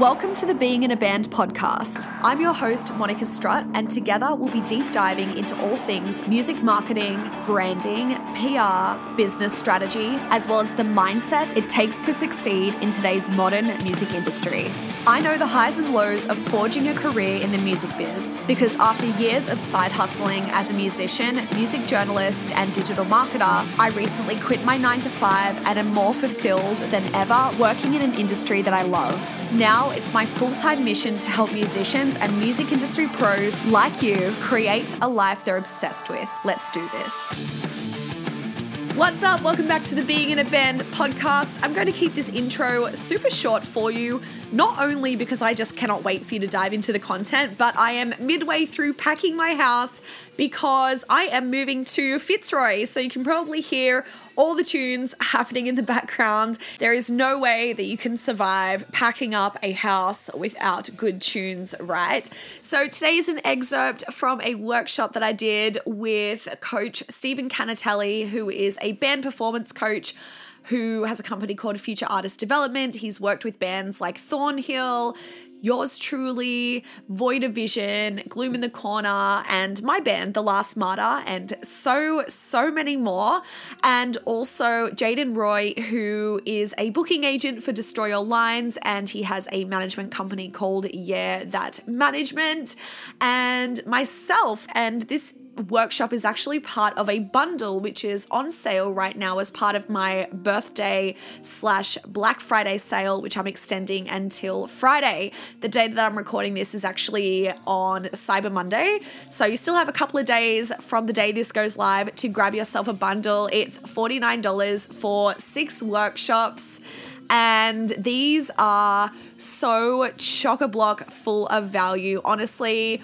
Welcome to the Being in a Band podcast. I'm your host, Monica Strutt, and together we'll be deep diving into all things music marketing, branding, PR, business strategy, as well as the mindset it takes to succeed in today's modern music industry. I know the highs and lows of forging a career in the music biz because after years of side hustling as a musician, music journalist, and digital marketer, I recently quit my 9 to 5 and am more fulfilled than ever working in an industry that I love. Now it's my full time mission to help musicians and music industry pros like you create a life they're obsessed with. Let's do this. What's up? Welcome back to the Being in a Band podcast. I'm going to keep this intro super short for you, not only because I just cannot wait for you to dive into the content, but I am midway through packing my house because I am moving to Fitzroy. So you can probably hear all the tunes happening in the background. There is no way that you can survive packing up a house without good tunes, right? So today is an excerpt from a workshop that I did with coach Stephen Canatelli, who is a band performance coach who has a company called Future Artist Development. He's worked with bands like Thornhill, yours truly, Void of Vision, Gloom in the Corner, and my band, The Last Martyr, and so, so many more. And also Jaden Roy, who is a booking agent for Destroy All Lines, and he has a management company called Yeah That Management, and myself. And this workshop is actually part of a bundle which is on sale right now as part of my birthday slash Black Friday sale, which I'm extending until Friday. The date that I'm recording this is actually on Cyber Monday. So you still have a couple of days from the day this goes live to grab yourself a bundle. It's $49 for six workshops. And these are so chock a block full of value. Honestly,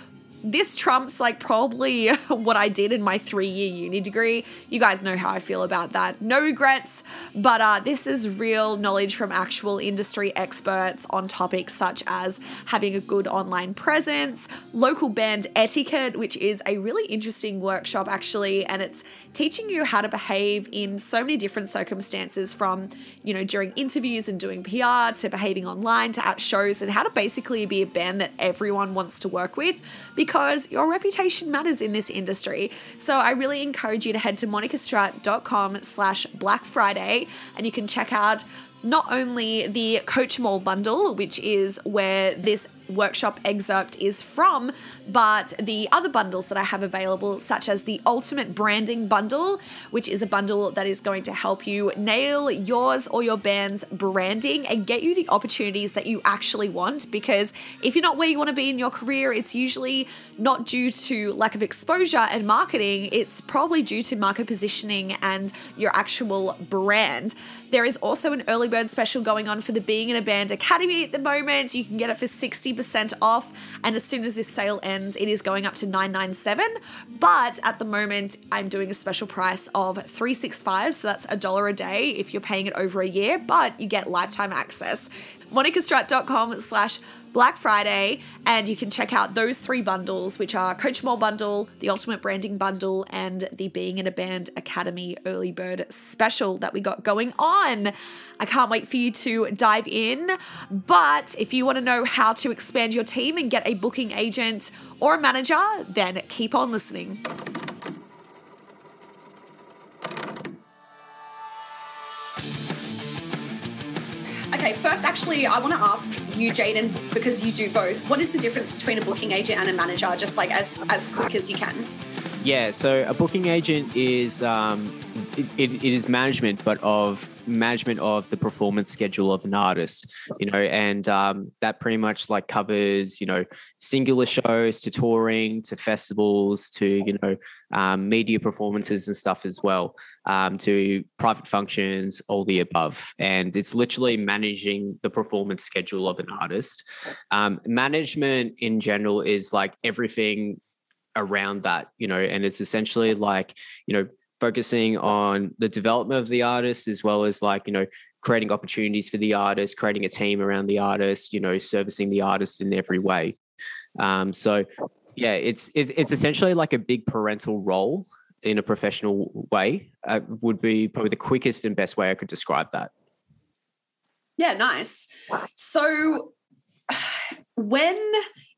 this trumps like probably what I did in my three year uni degree. You guys know how I feel about that. No regrets, but uh, this is real knowledge from actual industry experts on topics such as having a good online presence, local band etiquette, which is a really interesting workshop actually, and it's teaching you how to behave in so many different circumstances from, you know, during interviews and doing PR to behaving online to at shows and how to basically be a band that everyone wants to work with because your reputation matters in this industry. So I really encourage you to head to monicastrutt.com slash Black Friday and you can check out not only the Coach Mall bundle, which is where this workshop excerpt is from, but the other bundles that I have available, such as the Ultimate Branding Bundle, which is a bundle that is going to help you nail yours or your band's branding and get you the opportunities that you actually want. Because if you're not where you want to be in your career, it's usually not due to lack of exposure and marketing, it's probably due to market positioning and your actual brand. There is also an early bird special going on for the Being in a Band Academy at the moment. You can get it for 60 percent off. And as soon as this sale ends, it is going up to 997. But at the moment, I'm doing a special price of 365. So that's a dollar a day if you're paying it over a year, but you get lifetime access. MonicaStrutt.com slash Black Friday, and you can check out those three bundles, which are Coach Mall Bundle, the Ultimate Branding Bundle, and the Being in a Band Academy Early Bird Special that we got going on. I can't wait for you to dive in. But if you want to know how to expand your team and get a booking agent or a manager, then keep on listening. Okay, first, actually, I want to ask you, Jaden, because you do both. What is the difference between a booking agent and a manager, just like as as quick as you can? Yeah, so a booking agent is um, it, it is management, but of management of the performance schedule of an artist, you know, and um, that pretty much like covers, you know, singular shows to touring to festivals to, you know, um, media performances and stuff as well, um, to private functions, all the above. And it's literally managing the performance schedule of an artist. Um, management in general is like everything around that, you know, and it's essentially like, you know, focusing on the development of the artist as well as like you know creating opportunities for the artist creating a team around the artist you know servicing the artist in every way. Um, so yeah it's it, it's essentially like a big parental role in a professional way. Uh, would be probably the quickest and best way i could describe that. Yeah nice. So when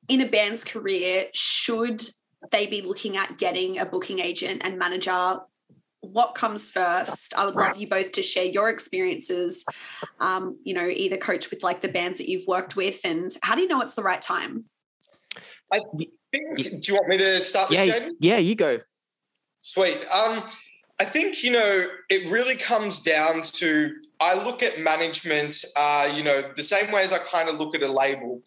in a band's career should they be looking at getting a booking agent and manager what comes first i would love you both to share your experiences um, you know either coach with like the bands that you've worked with and how do you know it's the right time I think, do you want me to start this, yeah, Jaden? Yeah, you go. Sweet. Um, I think, you know, it really comes down to I look at management, uh, you know, the same way as I kind of look at a label.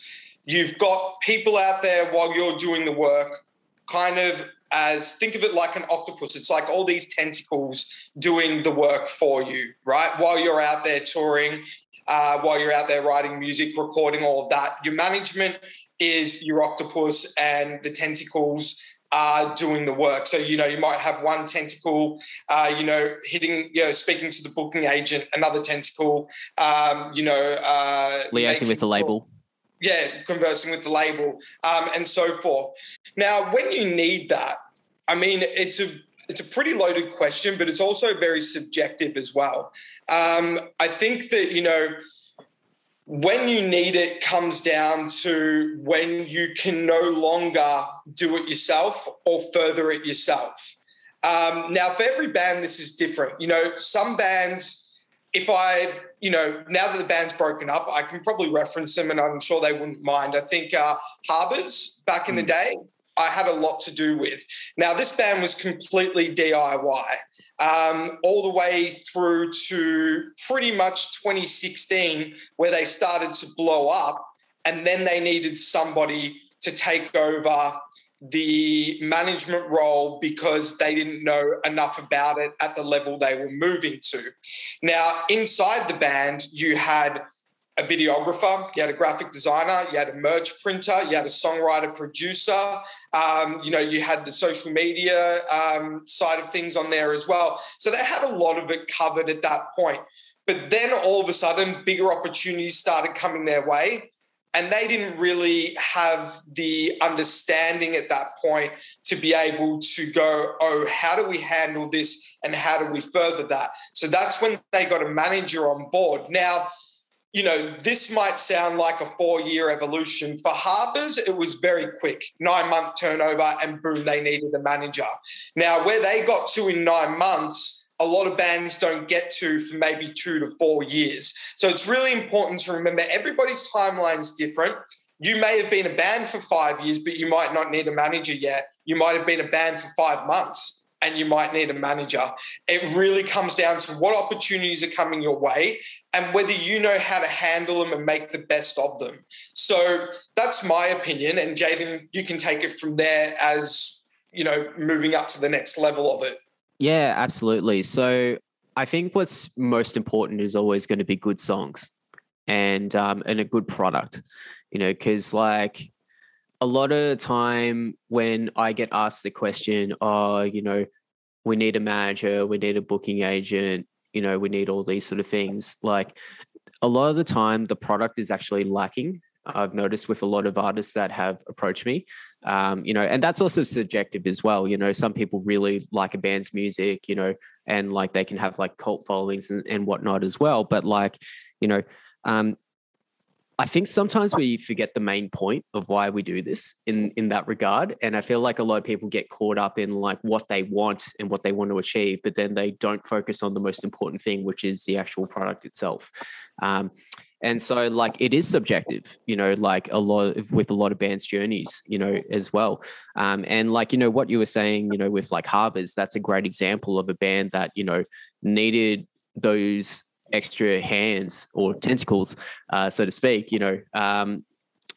You've got people out there while you're doing the work, kind of as think of it like an octopus. It's like all these tentacles doing the work for you, right? While you're out there touring, uh, while you're out there writing music, recording all of that. Your management is your octopus and the tentacles are doing the work. So, you know, you might have one tentacle, uh, you know, hitting, you know, speaking to the booking agent, another tentacle, um, you know, uh, liaising with the label. Yeah, conversing with the label um, and so forth. Now, when you need that, I mean, it's a it's a pretty loaded question, but it's also very subjective as well. Um, I think that you know when you need it comes down to when you can no longer do it yourself or further it yourself. Um, now, for every band, this is different. You know, some bands, if I, you know, now that the band's broken up, I can probably reference them and I'm sure they wouldn't mind. I think uh, Harbors back in the hmm. day, I had a lot to do with. Now, this band was completely DIY, um, all the way through to pretty much 2016, where they started to blow up, and then they needed somebody to take over the management role because they didn't know enough about it at the level they were moving to. Now, inside the band, you had a videographer, you had a graphic designer, you had a merch printer, you had a songwriter producer, um, you know, you had the social media um, side of things on there as well. So they had a lot of it covered at that point. But then all of a sudden, bigger opportunities started coming their way. And they didn't really have the understanding at that point to be able to go, oh, how do we handle this and how do we further that? So that's when they got a manager on board. Now, you know, this might sound like a four year evolution. For Harbors, it was very quick nine month turnover, and boom, they needed a manager. Now, where they got to in nine months, a lot of bands don't get to for maybe two to four years. So it's really important to remember everybody's timeline is different. You may have been a band for five years, but you might not need a manager yet. You might have been a band for five months and you might need a manager. It really comes down to what opportunities are coming your way and whether you know how to handle them and make the best of them. So that's my opinion. And Jaden, you can take it from there as, you know, moving up to the next level of it. Yeah, absolutely. So I think what's most important is always going to be good songs and um, and a good product, you know, because like a lot of the time when I get asked the question, oh, you know, we need a manager, we need a booking agent, you know, we need all these sort of things. Like a lot of the time, the product is actually lacking. I've noticed with a lot of artists that have approached me, um, you know, and that's also subjective as well. You know, some people really like a band's music, you know, and like they can have like cult followings and, and whatnot as well. But like, you know, um, I think sometimes we forget the main point of why we do this in in that regard, and I feel like a lot of people get caught up in like what they want and what they want to achieve, but then they don't focus on the most important thing, which is the actual product itself. Um, and so, like, it is subjective, you know, like a lot of, with a lot of bands' journeys, you know, as well. Um, and like, you know, what you were saying, you know, with like Harbors, that's a great example of a band that you know needed those extra hands or tentacles, uh, so to speak, you know, um,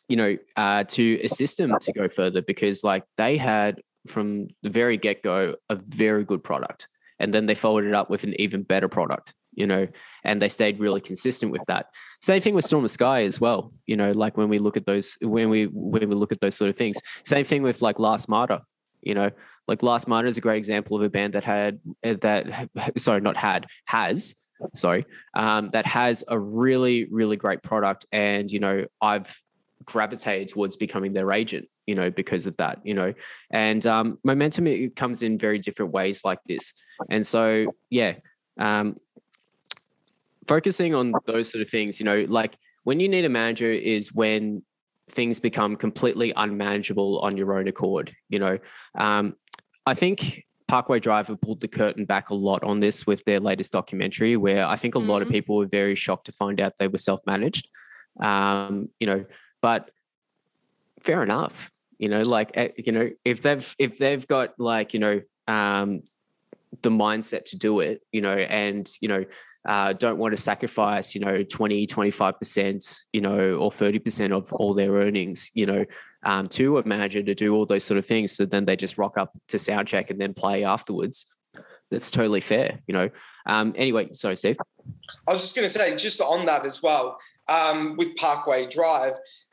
you know, uh, to assist them to go further because like they had from the very get go a very good product, and then they followed it up with an even better product, you know, and they stayed really consistent with that. Same thing with Storm the Sky as well, you know, like when we look at those when we when we look at those sort of things. Same thing with like Last Martyr, you know, like Last Martyr is a great example of a band that had that sorry not had has sorry, um, that has a really, really great product. And, you know, I've gravitated towards becoming their agent, you know, because of that, you know, and um, momentum it comes in very different ways like this. And so, yeah, um, focusing on those sort of things, you know, like when you need a manager is when things become completely unmanageable on your own accord. You know, um, I think Parkway Drive have pulled the curtain back a lot on this with their latest documentary, where I think a mm-hmm. lot of mm-hmm. people were very shocked to find out they were self-managed. Um, you know, but fair enough. You know, like eh, you know, if they've if they've got like you know um, the mindset to do it, you know, and you know uh, don't want to sacrifice, you know, 20, 25%, you know, or 30% of all their earnings, you know, um, to a manager to do all those sort of things. So then they just rock up to sound check and then play afterwards. That's totally fair, you know. Um, anyway, sorry, Steve. I was just going to say, just on that as well, um, with Parkway Drive,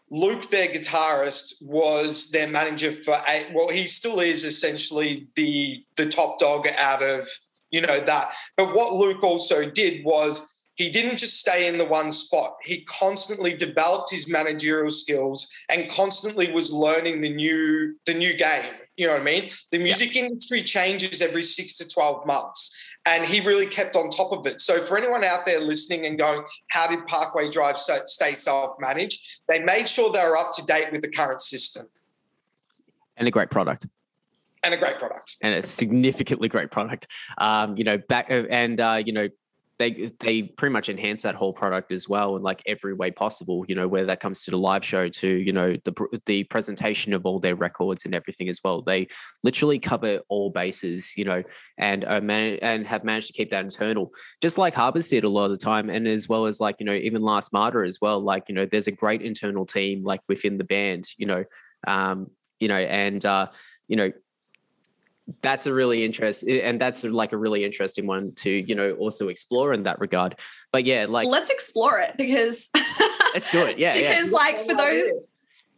Luke, their guitarist, was their manager for eight. Well, he still is essentially the the top dog out of you know that. But what Luke also did was he didn't just stay in the one spot. He constantly developed his managerial skills and constantly was learning the new the new game. You know what I mean? The music yeah. industry changes every six to twelve months. And he really kept on top of it. So, for anyone out there listening and going, How did Parkway Drive stay self managed? They made sure they were up to date with the current system. And a great product and a great product and a significantly great product um, you know back uh, and uh, you know they they pretty much enhance that whole product as well in like every way possible you know whether that comes to the live show to you know the the presentation of all their records and everything as well they literally cover all bases you know and uh, man- and have managed to keep that internal just like Harbors did a lot of the time and as well as like you know even Last Martyr as well like you know there's a great internal team like within the band you know um you know and uh you know that's a really interesting and that's like a really interesting one to you know also explore in that regard but yeah like let's explore it because let's do it yeah because yeah. like for those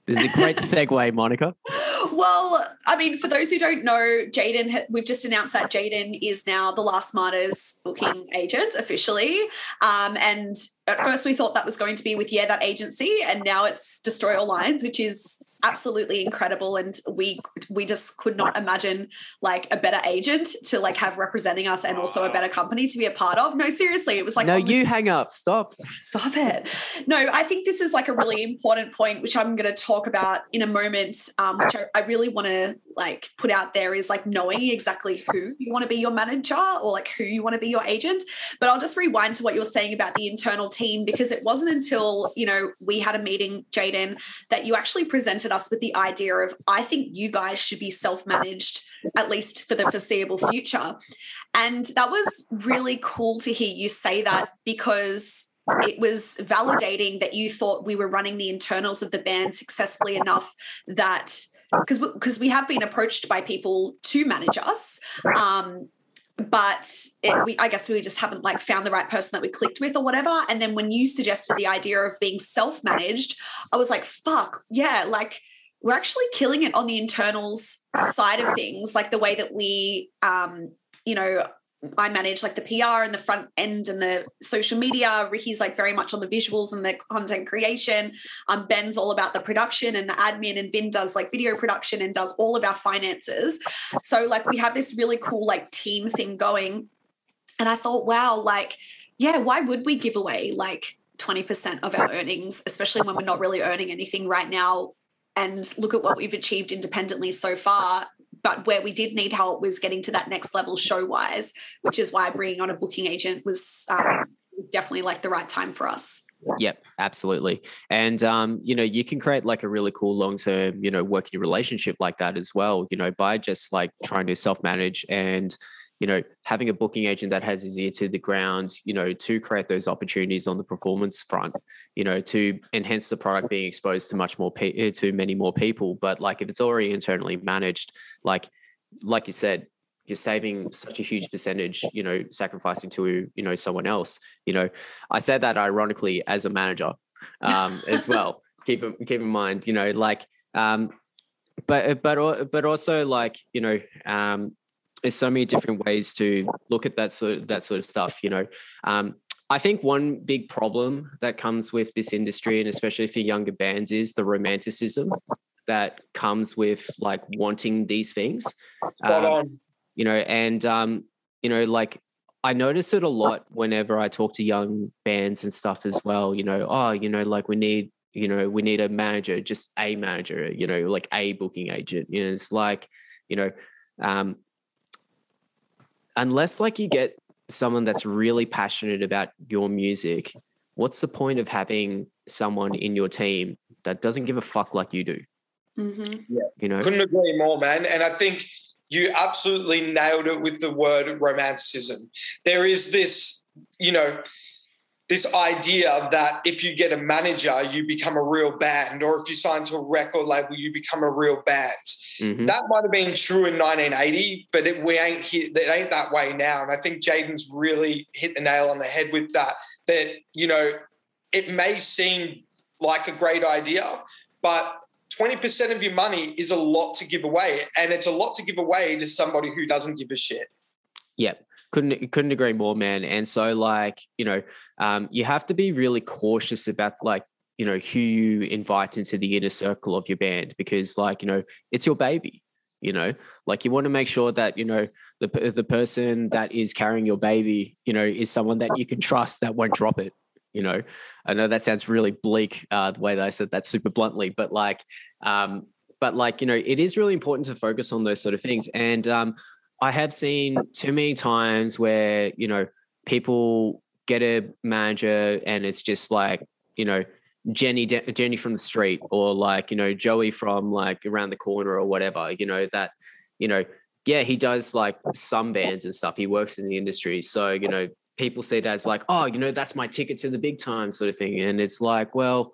this is a great segue, Monica. Well, I mean, for those who don't know, Jaden, we've just announced that Jaden is now the Last Martyrs booking agent officially. Um, and at first we thought that was going to be with, yeah, that agency. And now it's Destroy All Lines, which is absolutely incredible. And we we just could not imagine like a better agent to like have representing us and also a better company to be a part of. No seriously it was like no you hang up. Stop. Stop it. No i think this is like a really important point which i'm going to talk about in a moment um, which I, I really want to like put out there is like knowing exactly who you want to be your manager or like who you want to be your agent. But i'll just rewind to what you were saying about the internal team because it wasn't until you know we had a meeting jaden that you actually presented us with the idea of i think you guys should be self-managed at least for the foreseeable future. And that was really cool to hear you say that because it was validating that you thought we were running the internals of the band successfully enough that because because we have been approached by people to manage us um, but it, we, I guess we just haven't like found the right person that we clicked with or whatever. And then when you suggested the idea of being self-managed, I was like, fuck, yeah, like we're actually killing it on the internals side of things, like the way that we, um, you know, I manage like the PR and the front end and the social media. Ricky's like very much on the visuals and the content creation. Um, Ben's all about the production and the admin, and Vin does like video production and does all of our finances. So like we have this really cool like team thing going. And I thought, wow, like, yeah, why would we give away like 20% of our earnings, especially when we're not really earning anything right now? And look at what we've achieved independently so far but where we did need help was getting to that next level show wise, which is why bringing on a booking agent was um, definitely like the right time for us. Yep, absolutely. And um, you know, you can create like a really cool long-term, you know, working relationship like that as well, you know, by just like trying to self-manage and you know, having a booking agent that has his ear to the ground, you know, to create those opportunities on the performance front, you know, to enhance the product being exposed to much more pe- eh, to many more people. But like if it's already internally managed, like like you said, you're saving such a huge percentage, you know, sacrificing to you know someone else. You know, I said that ironically as a manager um, as well. keep keep in mind, you know, like um, but but but also like you know um, there's so many different ways to look at that sort of, that sort of stuff. You know, um, I think one big problem that comes with this industry, and especially for younger bands, is the romanticism that comes with like wanting these things. Um, you know, and um, you know, like I notice it a lot whenever I talk to young bands and stuff as well. You know, oh, you know, like we need you know, we need a manager, just a manager, you know, like a booking agent. You know, it's like, you know, um, unless like you get someone that's really passionate about your music, what's the point of having someone in your team that doesn't give a fuck like you do? Mm-hmm. Yeah. You know, Couldn't agree more, man. And I think you absolutely nailed it with the word romanticism. There is this, you know, this idea that if you get a manager, you become a real band, or if you sign to a record label, you become a real band. Mhm. That might have been true in 1980, but it, we ain't it ain't that way now. And I think Jaden's really hit the nail on the head with that. That you know, it may seem like a great idea, but 20% of your money is a lot to give away, and it's a lot to give away to somebody who doesn't give a shit. Yep. Couldn't couldn't agree more, man. And so, like, you know, um, you have to be really cautious about like, you know, who you invite into the inner circle of your band because, like, you know, it's your baby. You know, like you want to make sure that you know the the person that is carrying your baby, you know, is someone that you can trust that won't drop it. You know, I know that sounds really bleak uh, the way that I said that super bluntly, but like, um, but like you know, it is really important to focus on those sort of things. And um, I have seen too many times where, you know, people get a manager and it's just like, you know, Jenny Jenny from the street or like, you know, Joey from like around the corner or whatever, you know, that, you know, yeah, he does like some bands and stuff. He works in the industry. So, you know, people see that as like, oh, you know, that's my ticket to the big time sort of thing. And it's like, well,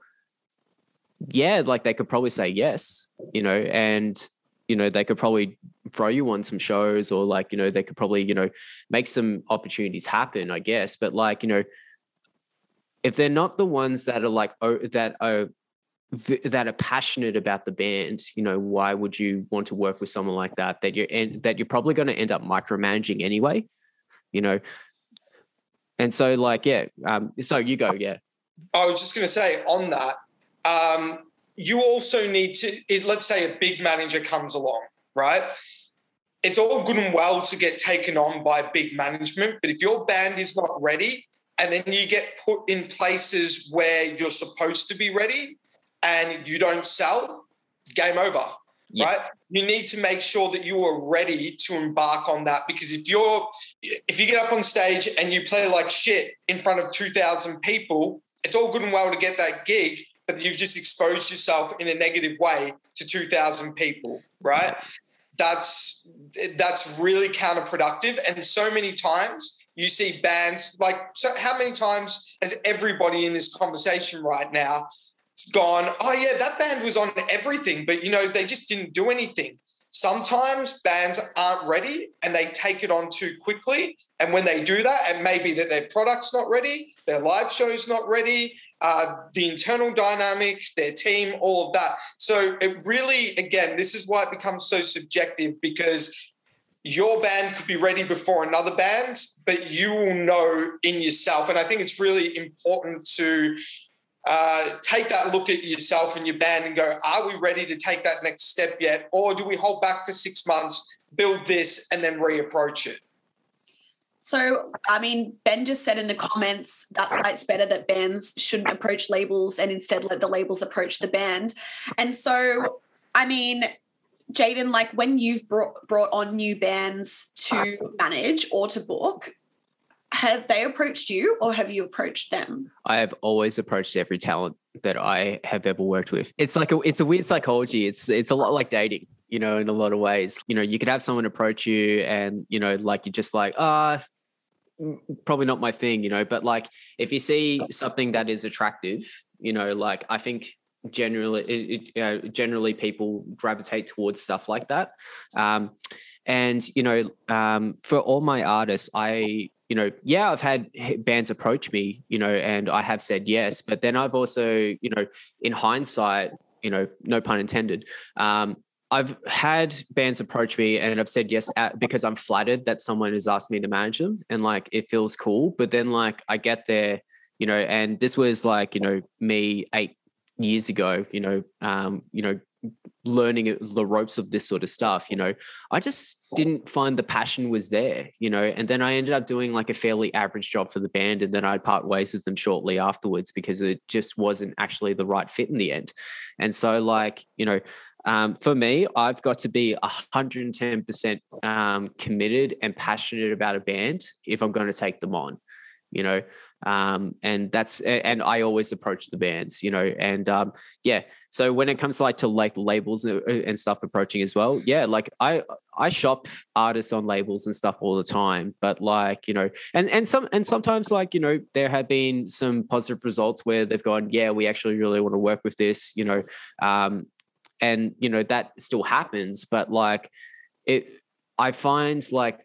yeah, like they could probably say yes, you know, and you know, they could probably throw you on some shows or like, you know, they could probably, you know, make some opportunities happen, I guess. But like, you know, if they're not the ones that are like, oh, that are that are passionate about the band, you know, why would you want to work with someone like that? That you're and that you're probably going to end up micromanaging anyway, you know. And so, like, yeah. Um, so you go, yeah. I was just going to say on that, um, you also need to, let's say a big manager comes along, right? It's all good and well to get taken on by big management, but if your band is not ready and then you get put in places where you're supposed to be ready and you don't sell, game over, Yeah. right? You need to make sure that you are ready to embark on that because if you're, if you get up on stage and you play like shit in front of 2,000 people, it's all good and well to get that gig, but you've just exposed yourself in a negative way to 2,000 people, right? That's that's really counterproductive. And so many times you see bands like so how many times has everybody in this conversation right now gone, oh yeah, that band was on everything, but you know, they just didn't do anything. Sometimes bands aren't ready and they take it on too quickly. And when they do that, it may be that their product's not ready, their live show's not ready, uh, the internal dynamic, their team, all of that. So it really, again, this is why it becomes so subjective because your band could be ready before another band, but you will know in yourself. And I think it's really important to uh, take that look at yourself and your band and go, are we ready to take that next step yet? Or do we hold back for six months, build this, and then reapproach it? So, I mean, Ben just said in the comments that's why it's better that bands shouldn't approach labels and instead let the labels approach the band. And so, I mean, Jaden, like when you've brought brought on new bands to manage or to book, have they approached you or have you approached them? I have always approached every talent that I have ever worked with. It's like a, it's a weird psychology. It's it's a lot like dating, you know, in a lot of ways. You know, you could have someone approach you, and you know, like you're just like, ah, probably not my thing, you know. But like, if you see something that is attractive, you know, like I think generally, it, it, uh, generally people gravitate towards stuff like that. Um, and you know, um, for all my artists, I you know, yeah, I've had bands approach me, you know, and I have said yes, but then I've also, you know, in hindsight, you know, no pun intended, um, I've had bands approach me and I've said yes at, because I'm flattered that someone has asked me to manage them and like it feels cool. But then like I get there, you know, and this was like, you know, me eight years ago, you know, um, you know, learning the ropes of this sort of stuff you know i just didn't find the passion was there you know and then i ended up doing like a fairly average job for the band and then i'd part ways with them shortly afterwards because it just wasn't actually the right fit in the end and so like you know um, for me, I've got to be 110% um, committed and passionate about a band if I'm going to take them on, you know. Um, and that's and I always approach the bands, you know, and um, yeah. So when it comes to like to like labels and stuff approaching as well, yeah, like I I shop artists on labels and stuff all the time, but like you know, and and some and sometimes like you know there have been some positive results where they've gone, yeah, we actually really want to work with this, you know, um, and you know that still happens but like it i find like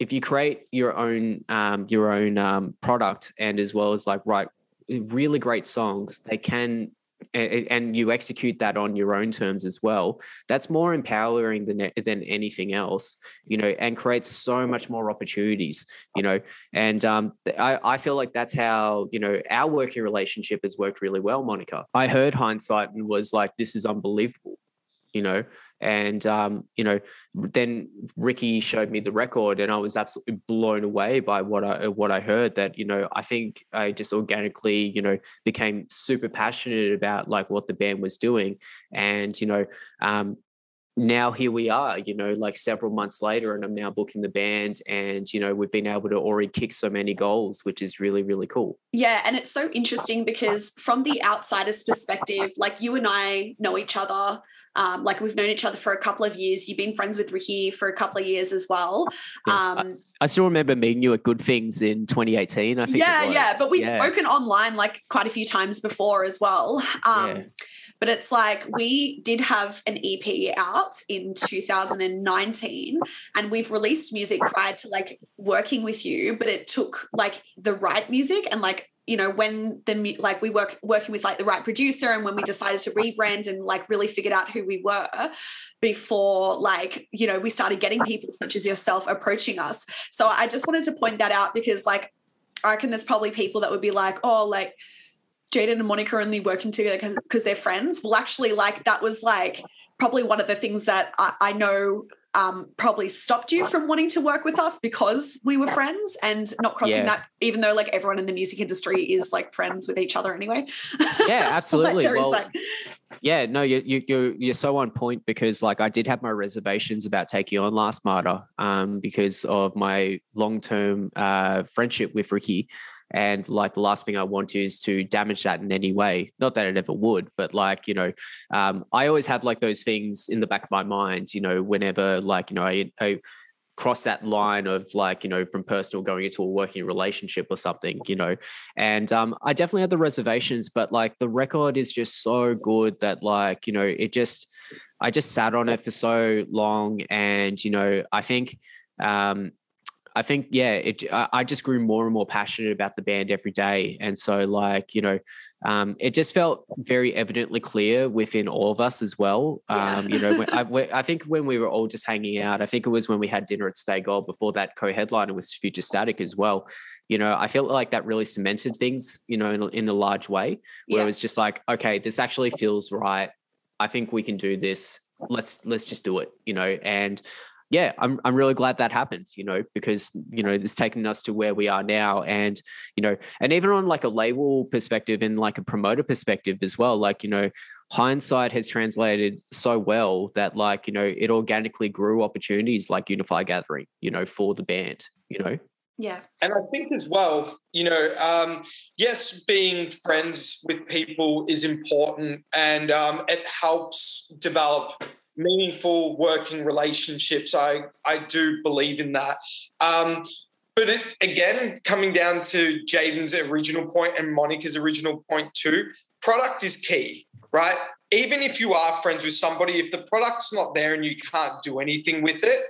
if you create your own um, your own um, product and as well as like write really great songs they can and you execute that on your own terms as well that's more empowering than than anything else you know and creates so much more opportunities you know and um, I, I feel like that's how you know our working relationship has worked really well monica. I heard hindsight and was like this is unbelievable you know and um, you know then ricky showed me the record and i was absolutely blown away by what i what i heard that you know i think i just organically you know became super passionate about like what the band was doing. And you know um, now here we are, you know, like several months later, and I'm now booking the band, and you know, we've been able to already kick so many goals, which is really, really cool. Yeah, and it's so interesting because from the outsider's perspective, like you and I know each other. Um, like we've known each other for a couple of years. You've been friends with Ricky for a couple of years as well. Yeah. Um, I, I, still remember meeting you at Good Things in 2018. I think. Yeah, yeah, but we've yeah. spoken online like quite a few times before as well. Um, yeah. But it's like we did have an EP out in 2019 and we've released music prior to like working with you, but it took like the right music and like you know when the like we work working with like the right producer and when we decided to rebrand and like really figured out who we were before like you know we started getting people such as yourself approaching us. So i just wanted to point that out because like i reckon there's probably people that would be like oh like Jaden and Monica are only working together because they're friends. Well, actually, like that was like probably one of the things that I, I know um, probably stopped you from wanting to work with us because we were friends and not crossing yeah. that, even though like everyone in the music industry is like friends with each other anyway. Yeah, absolutely. like, well, like... yeah, no, you, you, you're, you're so on point because like I did have my reservations about taking on Last Martyr um, because of my long-term uh, friendship with Ricky. And like the last thing I want is to damage that in any way. Not that it ever would, but like, you know, um, I always have like those things in the back of my mind, you know, whenever like, you know, I, I cross that line of like you know from personal going into a working relationship or something you know and um, i definitely had the reservations but like the record is just so good that like you know it just i just sat on it for so long and you know i think um, I think yeah, it, I just grew more and more passionate about the band every day, and so like you know, um, it just felt very evidently clear within all of us as well. Yeah. Um, you know, when, I, I, think when we were all just hanging out, I think it was when we had dinner at Stay Gold before that co-headliner was Future Static as well. You know, I felt like that really cemented things, you know, in, in a large way, where yeah. it was just like, okay, this actually feels right. I think we can do this. Let's let's just do it, you know. And yeah, I'm I'm really glad that happened, you know, because you know it's taken us to where we are now, and you know, and even on like a label perspective and like a promoter perspective as well, like you know, hindsight has translated so well that like you know it organically grew opportunities like Unify Gathering, you know, for the band, you know. Yeah. And I think as well, you know, um, yes, being friends with people is important and um, it helps develop meaningful working relationships. I, I do believe in that. Um, but it, again, coming down to Jaden's original point and Monica's original point too, product is key, right? Even if you are friends with somebody, if the product's not there and you can't do anything with it,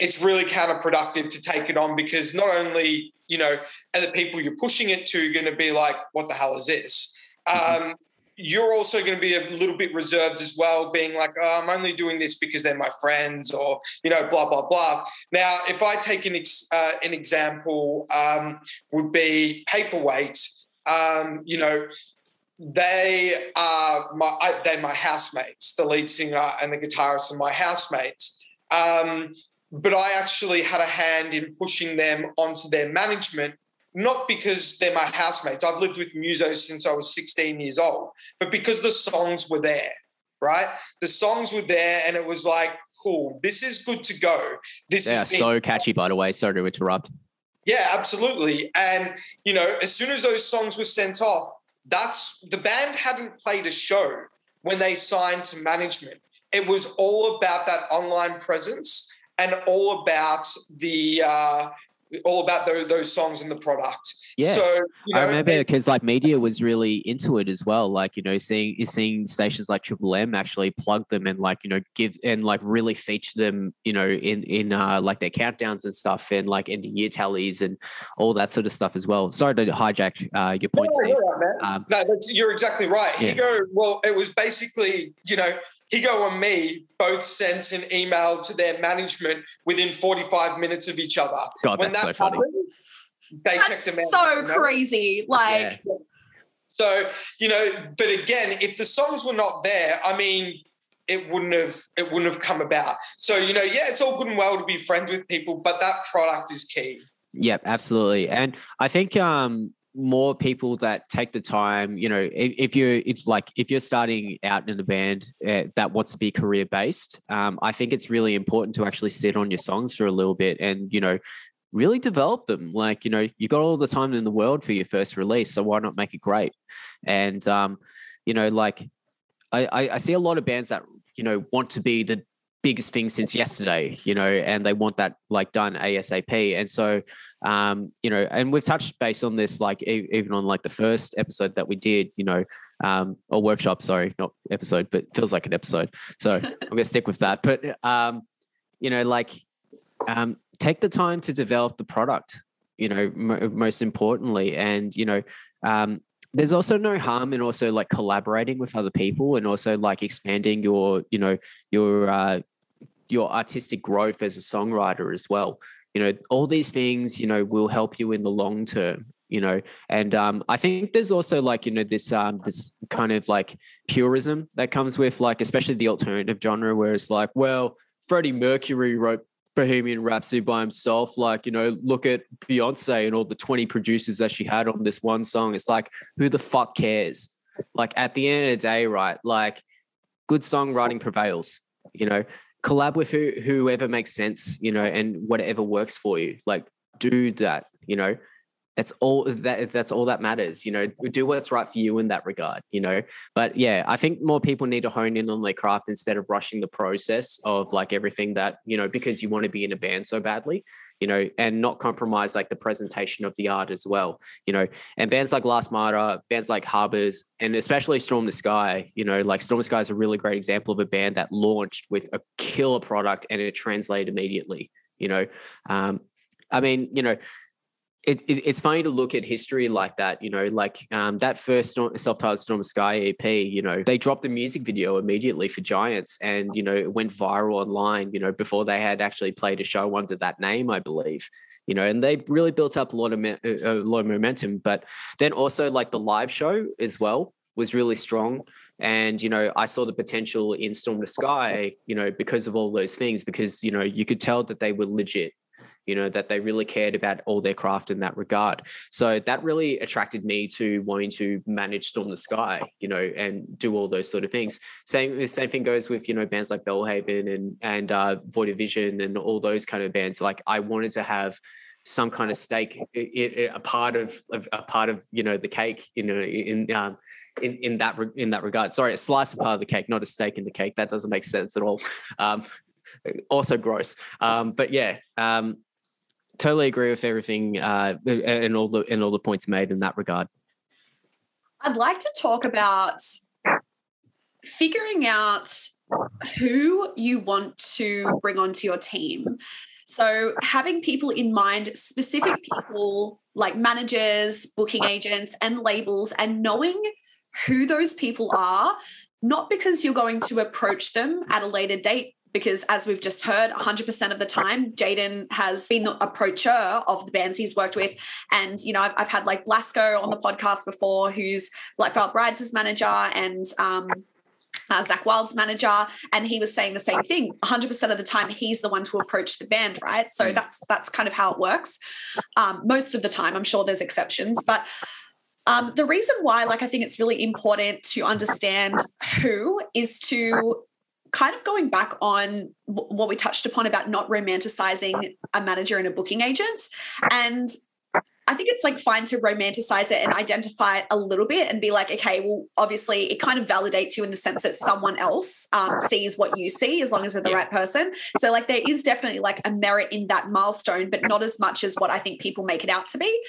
it's really counterproductive to take it on because not only, you know, are the people you're pushing it to going to be like, what the hell is this? Mm-hmm. Um, you're also going to be a little bit reserved as well, being like, oh, I'm only doing this because they're my friends, or you know, blah blah blah. Now, if I take an ex- uh, an example, um, would be paperweight. Um, you know, they are my they're my housemates. The lead singer and the guitarist are my housemates. Um, but I actually had a hand in pushing them onto their management, not because they're my housemates. I've lived with Muso since I was 16 years old, but because the songs were there, right? The songs were there, and it was like, cool, this is good to go. This yeah, is so catchy, by the way. Sorry to interrupt. Yeah, absolutely. And you know, as soon as those songs were sent off, that's the band hadn't played a show when they signed to management. It was all about that online presence and all about the uh, all about those, those songs and the product. Yeah. So you know, I remember because like media was really into it as well. Like, you know, seeing seeing stations like Triple M actually plug them and like, you know, give and like really feature them, you know, in in uh like their countdowns and stuff and like in the year tallies and all that sort of stuff as well. Sorry to hijack uh, your point, no, Steve. Right, um, no, you're exactly right. Yeah. Higo, well, it was basically, you know, Higo and me both sent an email to their management within 45 minutes of each other. God, when that's that so happened, funny they That's checked them out. So you know? crazy. Like yeah. so, you know, but again, if the songs were not there, I mean, it wouldn't have it wouldn't have come about. So, you know, yeah, it's all good and well to be friends with people, but that product is key. Yep, absolutely. And I think um more people that take the time you know if, if you're if like if you're starting out in a band uh, that wants to be career based um, i think it's really important to actually sit on your songs for a little bit and you know really develop them. Like, you know, you got all the time in the world for your first release. So why not make it great? And, um, you know, like I, I, see a lot of bands that, you know, want to be the biggest thing since yesterday, you know, and they want that like done ASAP. And so, um, you know, and we've touched base on this, like even on like the first episode that we did, you know, um, or workshop, sorry, not episode, but feels like an episode. So I'm going to stick with that. But, um, you know, like, um, take the time to develop the product you know m- most importantly and you know um, there's also no harm in also like collaborating with other people and also like expanding your you know your uh, your artistic growth as a songwriter as well you know all these things you know will help you in the long term you know and um, i think there's also like you know this um, this kind of like purism that comes with like especially the alternative genre where it's like well freddie mercury wrote Bohemian Rhapsody by himself. Like, you know, look at Beyonce and all the 20 producers that she had on this one song. It's like, who the fuck cares? Like, at the end of the day, right? Like, good songwriting prevails, you know, collab with who, whoever makes sense, you know, and whatever works for you. Like, do that, you know, that's all that that's all that matters you know do what's right for you in that regard you know? But yeah i think more people need to hone in on their craft instead of rushing the process of like everything that you know because you want to be in a band so badly you know and not compromise like the presentation of the art as well you know? And bands like last martyr bands like harbors and especially storm the sky you know like storm the sky is a really great example of a band that launched with a killer product and it translated immediately you know? Um, i mean you know it, it, it's funny to look at history like that, you know, like um, that first self-titled Storm Sky EP, you know, they dropped a music video immediately for Giants and, you know, it went viral online, you know, before they had actually played a show under that name, I believe, you know, and they really built up a lot of, a lot of momentum. But then also like the live show as well was really strong. And, you know, I saw the potential in Storm the Sky, you know, because of all those things, because, you know, you could tell that they were legit you know, that they really cared about all their craft in that regard. So that really attracted me to wanting to manage Storm the Sky, you know, and do all those sort of things. Same same thing goes with, you know, bands like Belle Haven and and uh, Void of Vision and all those kind of bands. Like I wanted to have some kind of stake, a part of, a part of you know the cake, you know, in um, in in that in that regard. Sorry, a slice of part of the cake, not a steak in the cake. That doesn't make sense at all. Um, also gross. Um, but yeah, um, totally agree with everything uh, and all the and all the points made in that regard. I'd like to talk about figuring out who you want to bring onto your team. So, having people in mind, specific people like managers, booking agents, and labels, and knowing who those people are, not because you're going to approach them at a later date because as we've just heard 100% of the time jaden has been the approacher of the bands he's worked with and you know i've, I've had like Blasko on the podcast before who's like Felt brides' manager and um uh, Zakk Wylde's manager, and he was saying the same thing. 100% of the time, he's the one to approach the band, right? So mm. that's that's kind of how it works. Um, most of the time, I'm sure there's exceptions, but um, the reason why, like, I think it's really important to understand who is to kind of going back on what we touched upon about not romanticizing a manager and a booking agent. And I think it's like fine to romanticize it and identify it a little bit and be like, okay, well, obviously it kind of validates you in the sense that someone else um, sees what you see as long as they're the yeah. right person. So, like, there is definitely like a merit in that milestone, but not as much as what I think people make it out to be.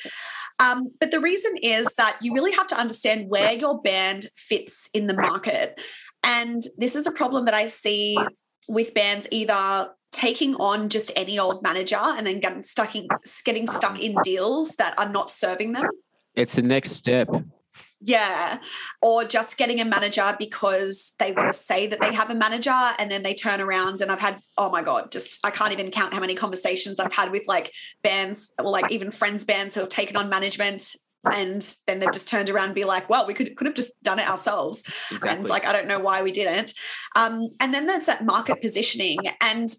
Um, but the reason is that you really have to understand where your band fits in the market. And this is a problem that I see with bands either taking on just any old manager and then getting stuck in getting stuck in deals that are not serving them. It's the next step. Yeah. Or just getting a manager because they want to say that they have a manager and then they turn around. And I've had, oh my God, just I can't even count how many conversations I've had with like bands or like even friends bands who have taken on management and then they've just turned around and be like well we could could have just done it ourselves. Exactly. and like i don't know why we didn't. Um, and then there's that market positioning. And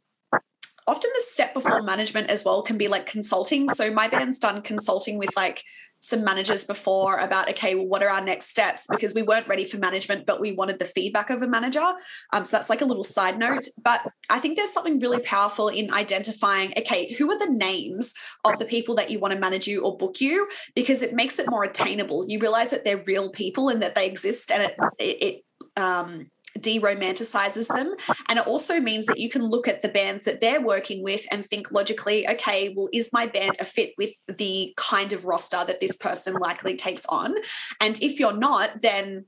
often the step before management as well can be like consulting. So my band's done consulting with like some managers before about okay well what are our next steps? Because we weren't ready for management but we wanted the feedback of a manager. Um, so that's like a little side note. But i think there's something really powerful in identifying okay who are the names of the people that you want to manage you or book you? Because it makes it more attainable. You realize that they're real people and that they exist and it it, it um, de-romanticizes them and it also means that you can look at the bands that they're working with and think logically okay well is my band a fit with the kind of roster that this person likely takes on and if you're not then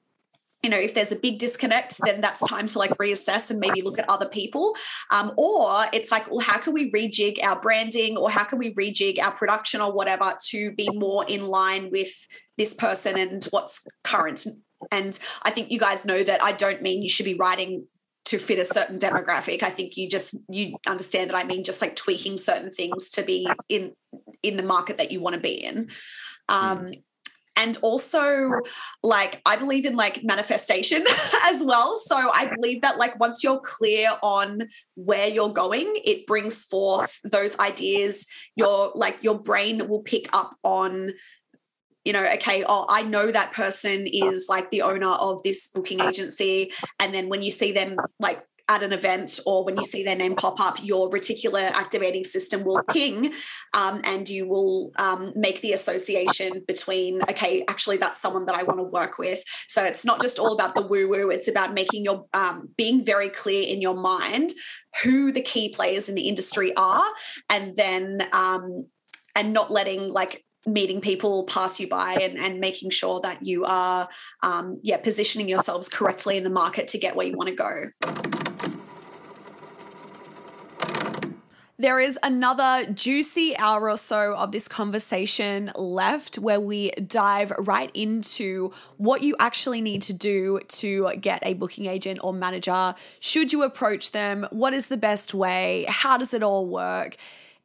you know, if there's a big disconnect, then that's time to like reassess and maybe look at other people. Um, or it's like, well, how can we rejig our branding or how can we rejig our production or whatever to be more in line with this person and what's current and I think you guys know that I don't mean you should be writing to fit a certain demographic. I think you just you understand that I mean just like tweaking certain things to be in in the market that you want to be in. Um, and also like i believe in like manifestation as well so i believe that like once you're clear on where you're going it brings forth those ideas your like your brain will pick up on you know, okay, oh, I know that person is like the owner of this booking agency. And then when you see them like at an event or when you see their name pop up, your reticular activating system will ping um, and you will um, make the association between, okay, actually, that's someone that I want to work with. So it's not just all about the woo woo, it's about making your, um, being very clear in your mind who the key players in the industry are and then, um, and not letting like meeting people pass you by and, and making sure that you are um, yeah positioning yourselves correctly in the market to get where you want to go There is another juicy hour or so of this conversation left where we dive right into what you actually need to do to get a booking agent or manager. Should you approach them? What is the best way? How does it all work?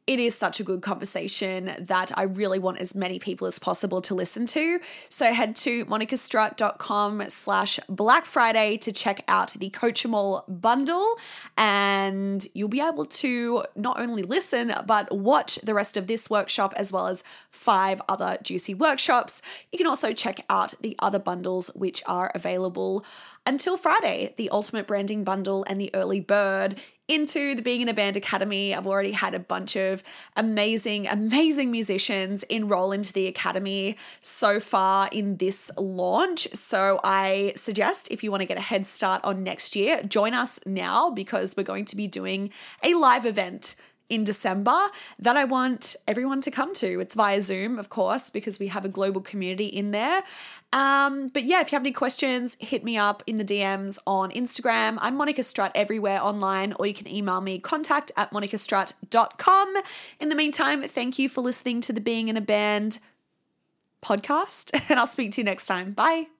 It is such a good conversation that I really want as many people as possible to listen to. So head to monicastrutt.com slash Black Friday to check out the Coachable bundle and you'll be able to not only listen, but watch the rest of this workshop as well as five other juicy workshops. You can also check out the other bundles which are available until Friday, the Ultimate Branding Bundle and the Early Bird into the Being in a Band Academy. I've already had a bunch of amazing, amazing musicians enroll into the Academy so far in this launch. So I suggest if you want to get a head start on next year, join us now because we're going to be doing a live event in December that I want everyone to come to. It's via Zoom, of course, because we have a global community in there. Um, but yeah, if you have any questions, hit me up in the DMs on Instagram. I'm Monica Strutt everywhere online, or you can email me contact at monicastrutt.com. In the meantime, thank you for listening to the Being in a Band podcast, and I'll speak to you next time. Bye.